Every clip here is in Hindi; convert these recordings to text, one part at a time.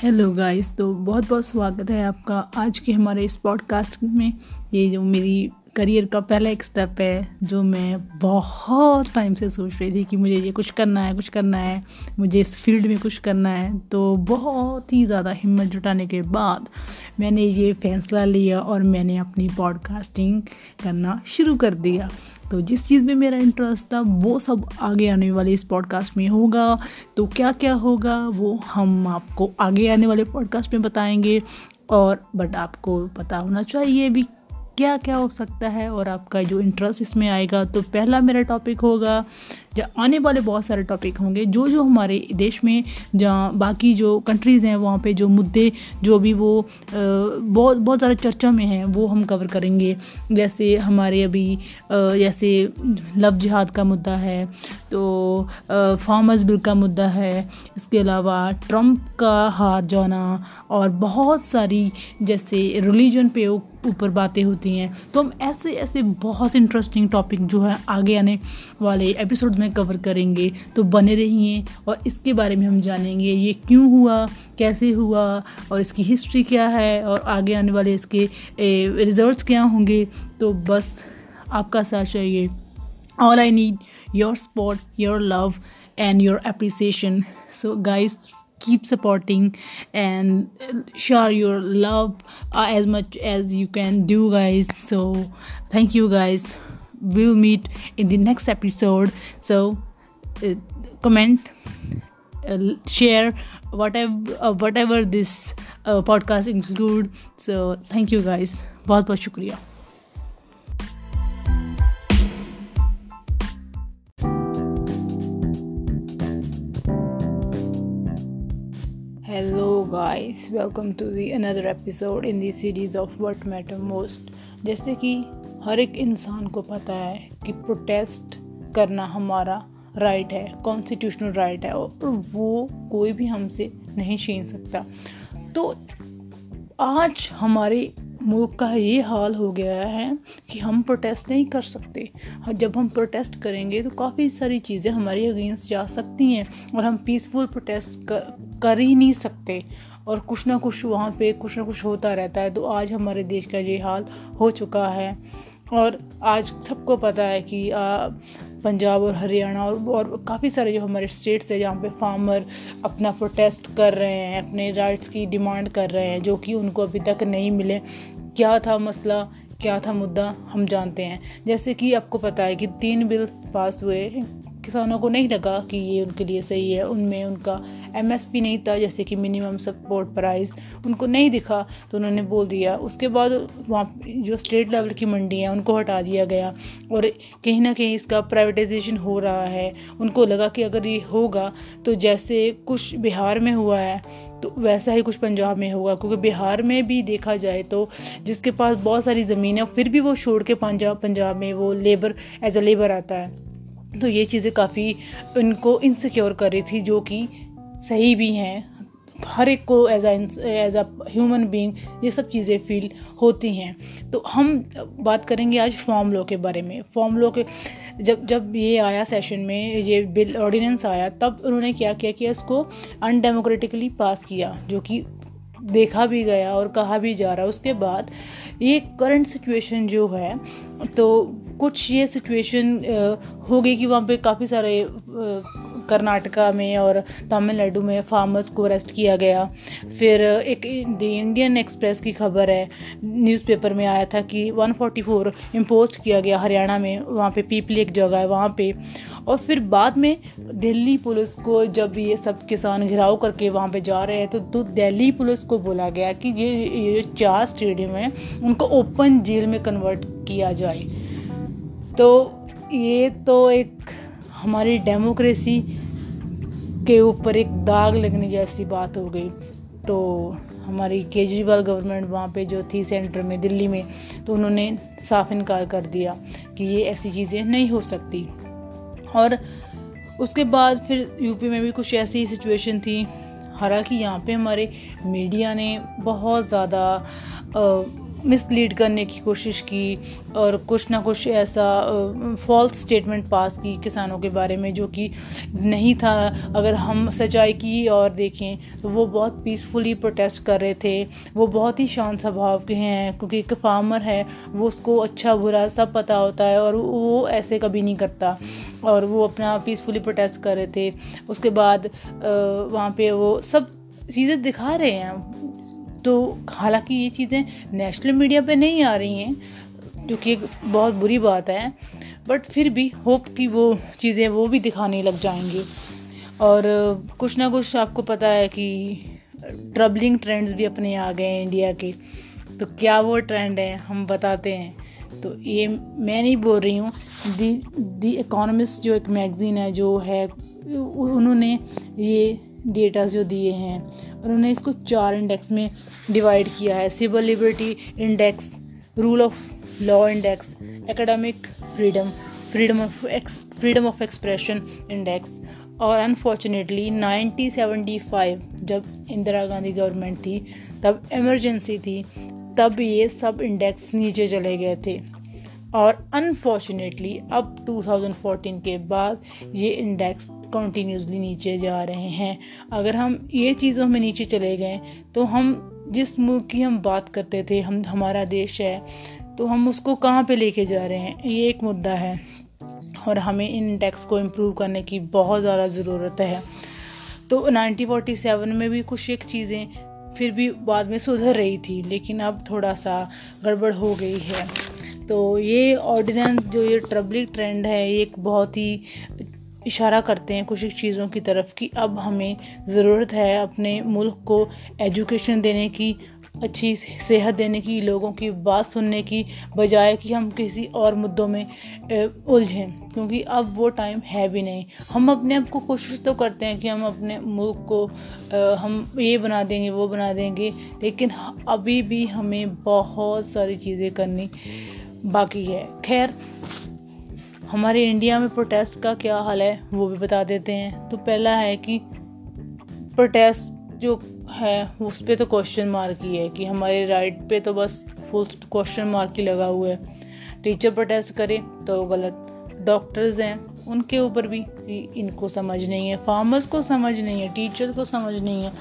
हेलो गाइस तो बहुत बहुत स्वागत है आपका आज के हमारे इस पॉडकास्ट में। ये जो मेरी करियर का पहला एक स्टेप है, जो मैं बहुत टाइम से सोच रही थी कि मुझे ये कुछ करना है, कुछ करना है। मुझे इस फ़ील्ड में कुछ करना है। तो बहुत ही ज़्यादा हिम्मत जुटाने के बाद मैंने ये फैसला लिया और मैंने अपनी पॉडकास्टिंग करना शुरू कर दिया। तो जिस चीज़ में मेरा इंटरेस्ट था, वो सब आगे आने वाले इस पॉडकास्ट में होगा। तो क्या क्या होगा, वो हम आपको आगे आने वाले पॉडकास्ट में बताएँगे। और बट आपको पता होना चाहिए भी क्या क्या हो सकता है और आपका जो इंटरेस्ट इसमें आएगा तो पहला मेरा टॉपिक होगा, जहाँ आने वाले बहुत सारे टॉपिक होंगे। जो जो हमारे देश में, जहाँ बाकी जो कंट्रीज़ हैं, वहाँ पे जो मुद्दे, जो भी वो बहुत बहुत सारे चर्चा में हैं, वो हम कवर करेंगे। जैसे हमारे अभी जैसे लव जिहाद का मुद्दा है तो फार्मर्स बिल का मुद्दा है, इसके अलावा ट्रंप का हार जाना, और बहुत सारी, जैसे रिलीजन पे ऊपर बातें होती हैं। तो हम ऐसे ऐसे बहुत इंटरेस्टिंग टॉपिक जो है आगे आने वाले एपिसोड में कवर करेंगे। तो बने रहिए और इसके बारे में हम जानेंगे, ये क्यों हुआ, कैसे हुआ और इसकी हिस्ट्री क्या है और आगे आने वाले इसके रिजल्ट्स क्या होंगे। तो बस आपका साथ चाहिए। All I need your support your love and your appreciation so guys keep supporting and share your love uh, as much as you can do guys so thank you guys we'll meet in the next episode so uh, comment uh, share whatever uh, whatever this uh, podcast include so thank you guys बहुत बहुत शुक्रिया guys welcome to the another episode in the series of what matter most. जैसे कि हर एक इंसान को पता है कि प्रोटेस्ट करना हमारा राइट है कॉन्स्टिट्यूशनल राइट है और वो कोई भी हमसे नहीं छीन सकता। तो आज हमारे मुल्क का ये हाल हो गया है कि हम प्रोटेस्ट नहीं कर सकते। जब हम प्रोटेस्ट करेंगे तो काफ़ी सारी चीज़ें हमारी अगेंस्ट जा सकती हैं और हम पीसफुल प्रोटेस्ट कर, कर ही नहीं सकते। और कुछ ना कुछ वहाँ पे कुछ ना कुछ होता रहता है। तो आज हमारे देश का ये हाल हो चुका है और आज सबको पता है कि आ, पंजाब और हरियाणा और और काफ़ी सारे जो हमारे स्टेट्स हैं जहाँ पे फार्मर अपना प्रोटेस्ट कर रहे हैं अपने राइट्स की डिमांड कर रहे हैं जो कि उनको अभी तक नहीं मिले। क्या था मसला क्या था मुद्दा हम जानते हैं। जैसे कि आपको पता है कि तीन बिल पास हुए किसानों को नहीं लगा कि ये उनके लिए सही है। उनमें उनका एमएसपी नहीं था, जैसे कि मिनिमम सपोर्ट प्राइस उनको नहीं दिखा तो उन्होंने बोल दिया। उसके बाद वहाँ जो स्टेट लेवल की मंडी है, उनको हटा दिया गया और कहीं ना कहीं इसका प्राइवेटाइजेशन हो रहा है। उनको लगा कि अगर ये होगा तो जैसे कुछ बिहार में हुआ है तो वैसा ही कुछ पंजाब में होगा। क्योंकि बिहार में भी देखा जाए तो जिसके पास बहुत सारी ज़मीन है, फिर भी वो छोड़ के पंजाब पंजाब में वो लेबर एज अ लेबर आता है। तो ये चीज़ें काफ़ी उनको इनसिक्योर कर रही थी, जो कि सही भी हैं। हर एक को as as a human being ये सब चीज़ें फील होती हैं। तो हम बात करेंगे आज फॉर्म लॉ के बारे में। फॉर्म लॉ के, जब जब ये आया सेशन में, ये बिल ऑर्डिनेंस आया, तब उन्होंने क्या किया कि इसको अनडेमोक्रेटिकली पास किया, जो कि देखा भी गया और कहा भी जा रहा है। उसके बाद ये करंट सिचुएशन जो है तो कुछ ये सिचुएशन हो गई कि वहाँ पे काफ़ी सारे कर्नाटका में और तमिलनाडु में फार्मर्स को अरेस्ट किया गया। फिर एक द इंडियन एक्सप्रेस की खबर है न्यूज़पेपर में आया था कि 144 इम्पोज किया गया हरियाणा में वहाँ पे पीपली एक जगह है वहाँ पे। और फिर बाद में दिल्ली पुलिस को जब ये सब किसान घिराव करके वहाँ पे जा रहे हैं तो, तो दिल्ली पुलिस को बोला गया कि ये ये चार स्टेडियम हैं उनको ओपन जेल में कन्वर्ट किया जाए। तो ये तो एक हमारी डेमोक्रेसी के ऊपर एक दाग लगने जैसी बात हो गई। तो हमारी केजरीवाल गवर्नमेंट वहाँ पे जो थी सेंटर में, दिल्ली में तो उन्होंने साफ़ इनकार कर दिया कि ये ऐसी चीज़ें नहीं हो सकती। और उसके बाद फिर यूपी में भी कुछ ऐसी सिचुएशन थी। हालाँकि यहाँ पे हमारे मीडिया ने बहुत ज़्यादा मिसलीड करने की कोशिश की और कुछ ना कुछ ऐसा फॉल्स स्टेटमेंट पास की किसानों के बारे में जो कि नहीं था। अगर हम सच्चाई की और देखें तो वो बहुत पीसफुली प्रोटेस्ट कर रहे थे। वो बहुत ही शांत स्वभाव के हैं, क्योंकि एक फार्मर है, वो उसको अच्छा बुरा सब पता होता है और वो ऐसे कभी नहीं करता। और वो अपना पीसफुली प्रोटेस्ट कर रहे थे। उसके बाद वहाँ पे वो सब चीज़ें दिखा रहे हैं। तो हालाँकि ये चीज़ें नेशनल मीडिया पे नहीं आ रही हैं, जो कि एक बहुत बुरी बात है, बट फिर भी होप कि वो चीज़ें वो भी दिखाने लग जाएँगी। और कुछ ना कुछ आपको पता है कि ट्रबलिंग ट्रेंड्स भी अपने आ गए हैं इंडिया के। तो क्या वो ट्रेंड है, हम बताते हैं। तो ये मैं नहीं बोल रही हूँ, दी दी इकोनॉमिस्ट जो एक मैगज़ीन है, जो है उन्होंने ये डेटा जो दिए हैं उन्होंने इसको चार इंडेक्स में डिवाइड किया है। Civil liberty index rule of law index academic freedom freedom of ex freedom of expression index और अनफॉर्चुनेटली 1975 जब इंदिरा गांधी गवर्नमेंट थी, तब इमरजेंसी थी, तब ये सब इंडेक्स नीचे चले गए थे। और अनफॉर्चुनेटली अब 2014 के बाद ये इंडेक्स कंटिन्यूसली नीचे जा रहे हैं। अगर हम ये चीज़ों में नीचे चले गए तो हम जिस मुल्क की हम बात करते थे, हम, हमारा देश है तो हम उसको कहाँ पे लेके जा रहे हैं? ये एक मुद्दा है। और हमें इन इंडेक्स को इम्प्रूव करने की बहुत ज़्यादा ज़रूरत है। तो 1947 में भी कुछ एक चीज़ें फिर भी बाद में सुधर रही थी, लेकिन अब थोड़ा सा गड़बड़ हो गई है। तो ये ऑर्डिनेंस जो ये ट्रबलिंग ट्रेंड है, ये एक बहुत ही इशारा करते हैं कुछ चीज़ों की तरफ़ कि अब हमें ज़रूरत है अपने मुल्क को एजुकेशन देने की, अच्छी सेहत देने की, लोगों की बात सुनने की, बजाय कि हम किसी और मुद्दों में उलझें, क्योंकि अब वो टाइम है भी नहीं। हम अपने आप को कोशिश तो करते हैं कि हम अपने मुल्क को हम ये बना देंगे, वो बना देंगे, लेकिन अभी भी हमें बहुत सारी चीज़ें करनी बाकी है। खैर हमारे इंडिया में प्रोटेस्ट का क्या हाल है, वो भी बता देते हैं। तो पहला है कि प्रोटेस्ट जो है, उस पर तो क्वेश्चन मार्क ही है कि हमारे राइट पे तो बस फुल क्वेश्चन मार्क ही लगा हुआ है। टीचर प्रोटेस्ट करे तो गलत। डॉक्टर्स हैं, उनके ऊपर भी इनको समझ नहीं है। फार्मर्स को समझ नहीं है टीचर्स को समझ नहीं है।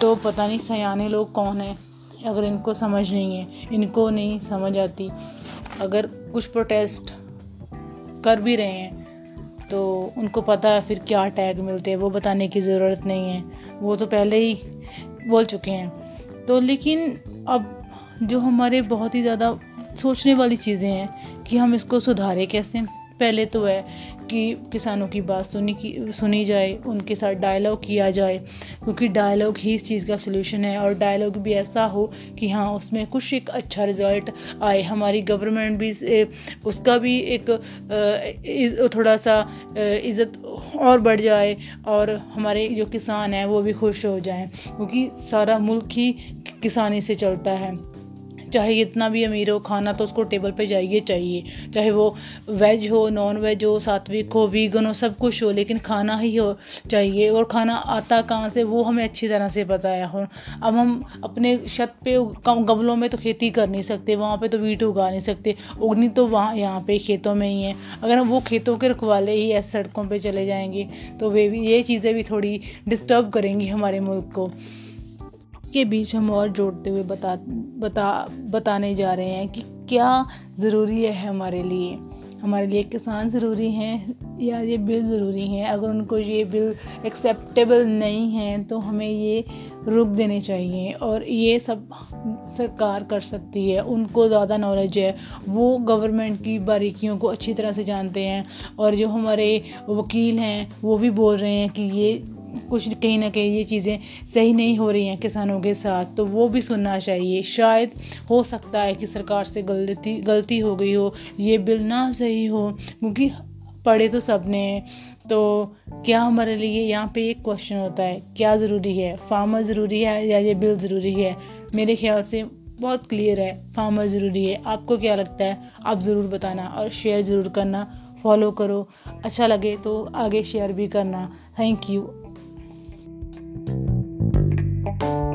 तो पता नहीं सयाने लोग कौन हैं, अगर इनको समझ नहीं है। इनको नहीं समझ आती। अगर कुछ प्रोटेस्ट कर भी रहे हैं। तो उनको पता है फिर क्या टैग मिलते हैं, वो बताने की ज़रूरत नहीं है। वो तो पहले ही बोल चुके हैं। तो लेकिन अब जो हमारे बहुत ही ज़्यादा सोचने वाली चीज़ें हैं कि हम इसको सुधारें कैसे, पहले तो है कि किसानों की बात सुनी की, सुनी जाए, उनके साथ डायलॉग किया जाए, क्योंकि डायलॉग ही इस चीज़ का सलूशन है और डायलॉग भी ऐसा हो कि हाँ उसमें कुछ एक अच्छा रिज़ल्ट आए। हमारी गवर्नमेंट भी उसका भी एक थोड़ा सा इज़्ज़त और बढ़ जाए और हमारे जो किसान हैं, वो भी खुश हो जाएँ, क्योंकि सारा मुल्क ही किसानी से चलता है। चाहे इतना भी अमीर हो, खाना तो उसको टेबल पे जाइए, चाहिए। चाहे वो वेज हो नॉन वेज हो, सात्विक हो वीगन हो, सब कुछ हो, लेकिन खाना ही हो, चाहिए। और खाना आता कहाँ से, वो हमें अच्छी तरह से पता है। अब हम अपने छत पे गमलों में तो खेती कर नहीं सकते, वहाँ पे तो वीट उगा नहीं सकते। उगनी तो वहाँ, यहाँ पे खेतों में ही है। अगर हम वो खेतों के रखवाले ही ऐसे सड़कों पर चले जाएँगे तो वे भी, ये चीज़ें भी थोड़ी डिस्टर्ब करेंगी हमारे मुल्क को। के बीच हम और जोड़ते हुए बता बता, बताने जा रहे हैं कि क्या ज़रूरी है हमारे लिए। हमारे लिए किसान ज़रूरी हैं या ये बिल ज़रूरी हैं? अगर उनको ये बिल एक्सेप्टेबल नहीं है तो हमें ये रुक देने चाहिए और ये सब सरकार कर सकती है। उनको ज़्यादा नॉलेज है। वो गवर्नमेंट की बारीकियों को अच्छी तरह से जानते हैं और जो हमारे वकील हैं, वो भी बोल रहे हैं कि ये कुछ कहीं ना कहीं ये चीज़ें सही नहीं हो रही हैं किसानों के साथ तो वो भी सुनना चाहिए। शायद हो सकता है कि सरकार से गलती गलती हो गई हो, ये बिल ना सही हो, क्योंकि पढ़े तो सबने। तो क्या हमारे लिए यहाँ पे एक क्वेश्चन होता है, क्या ज़रूरी है? फार्मर ज़रूरी है या ये बिल ज़रूरी है? मेरे ख्याल से बहुत क्लियर है फार्मर ज़रूरी है। आपको क्या लगता है? आप ज़रूर बताना और शेयर ज़रूर करना फॉलो करो। अच्छा लगे तो आगे शेयर भी करना। Thank you you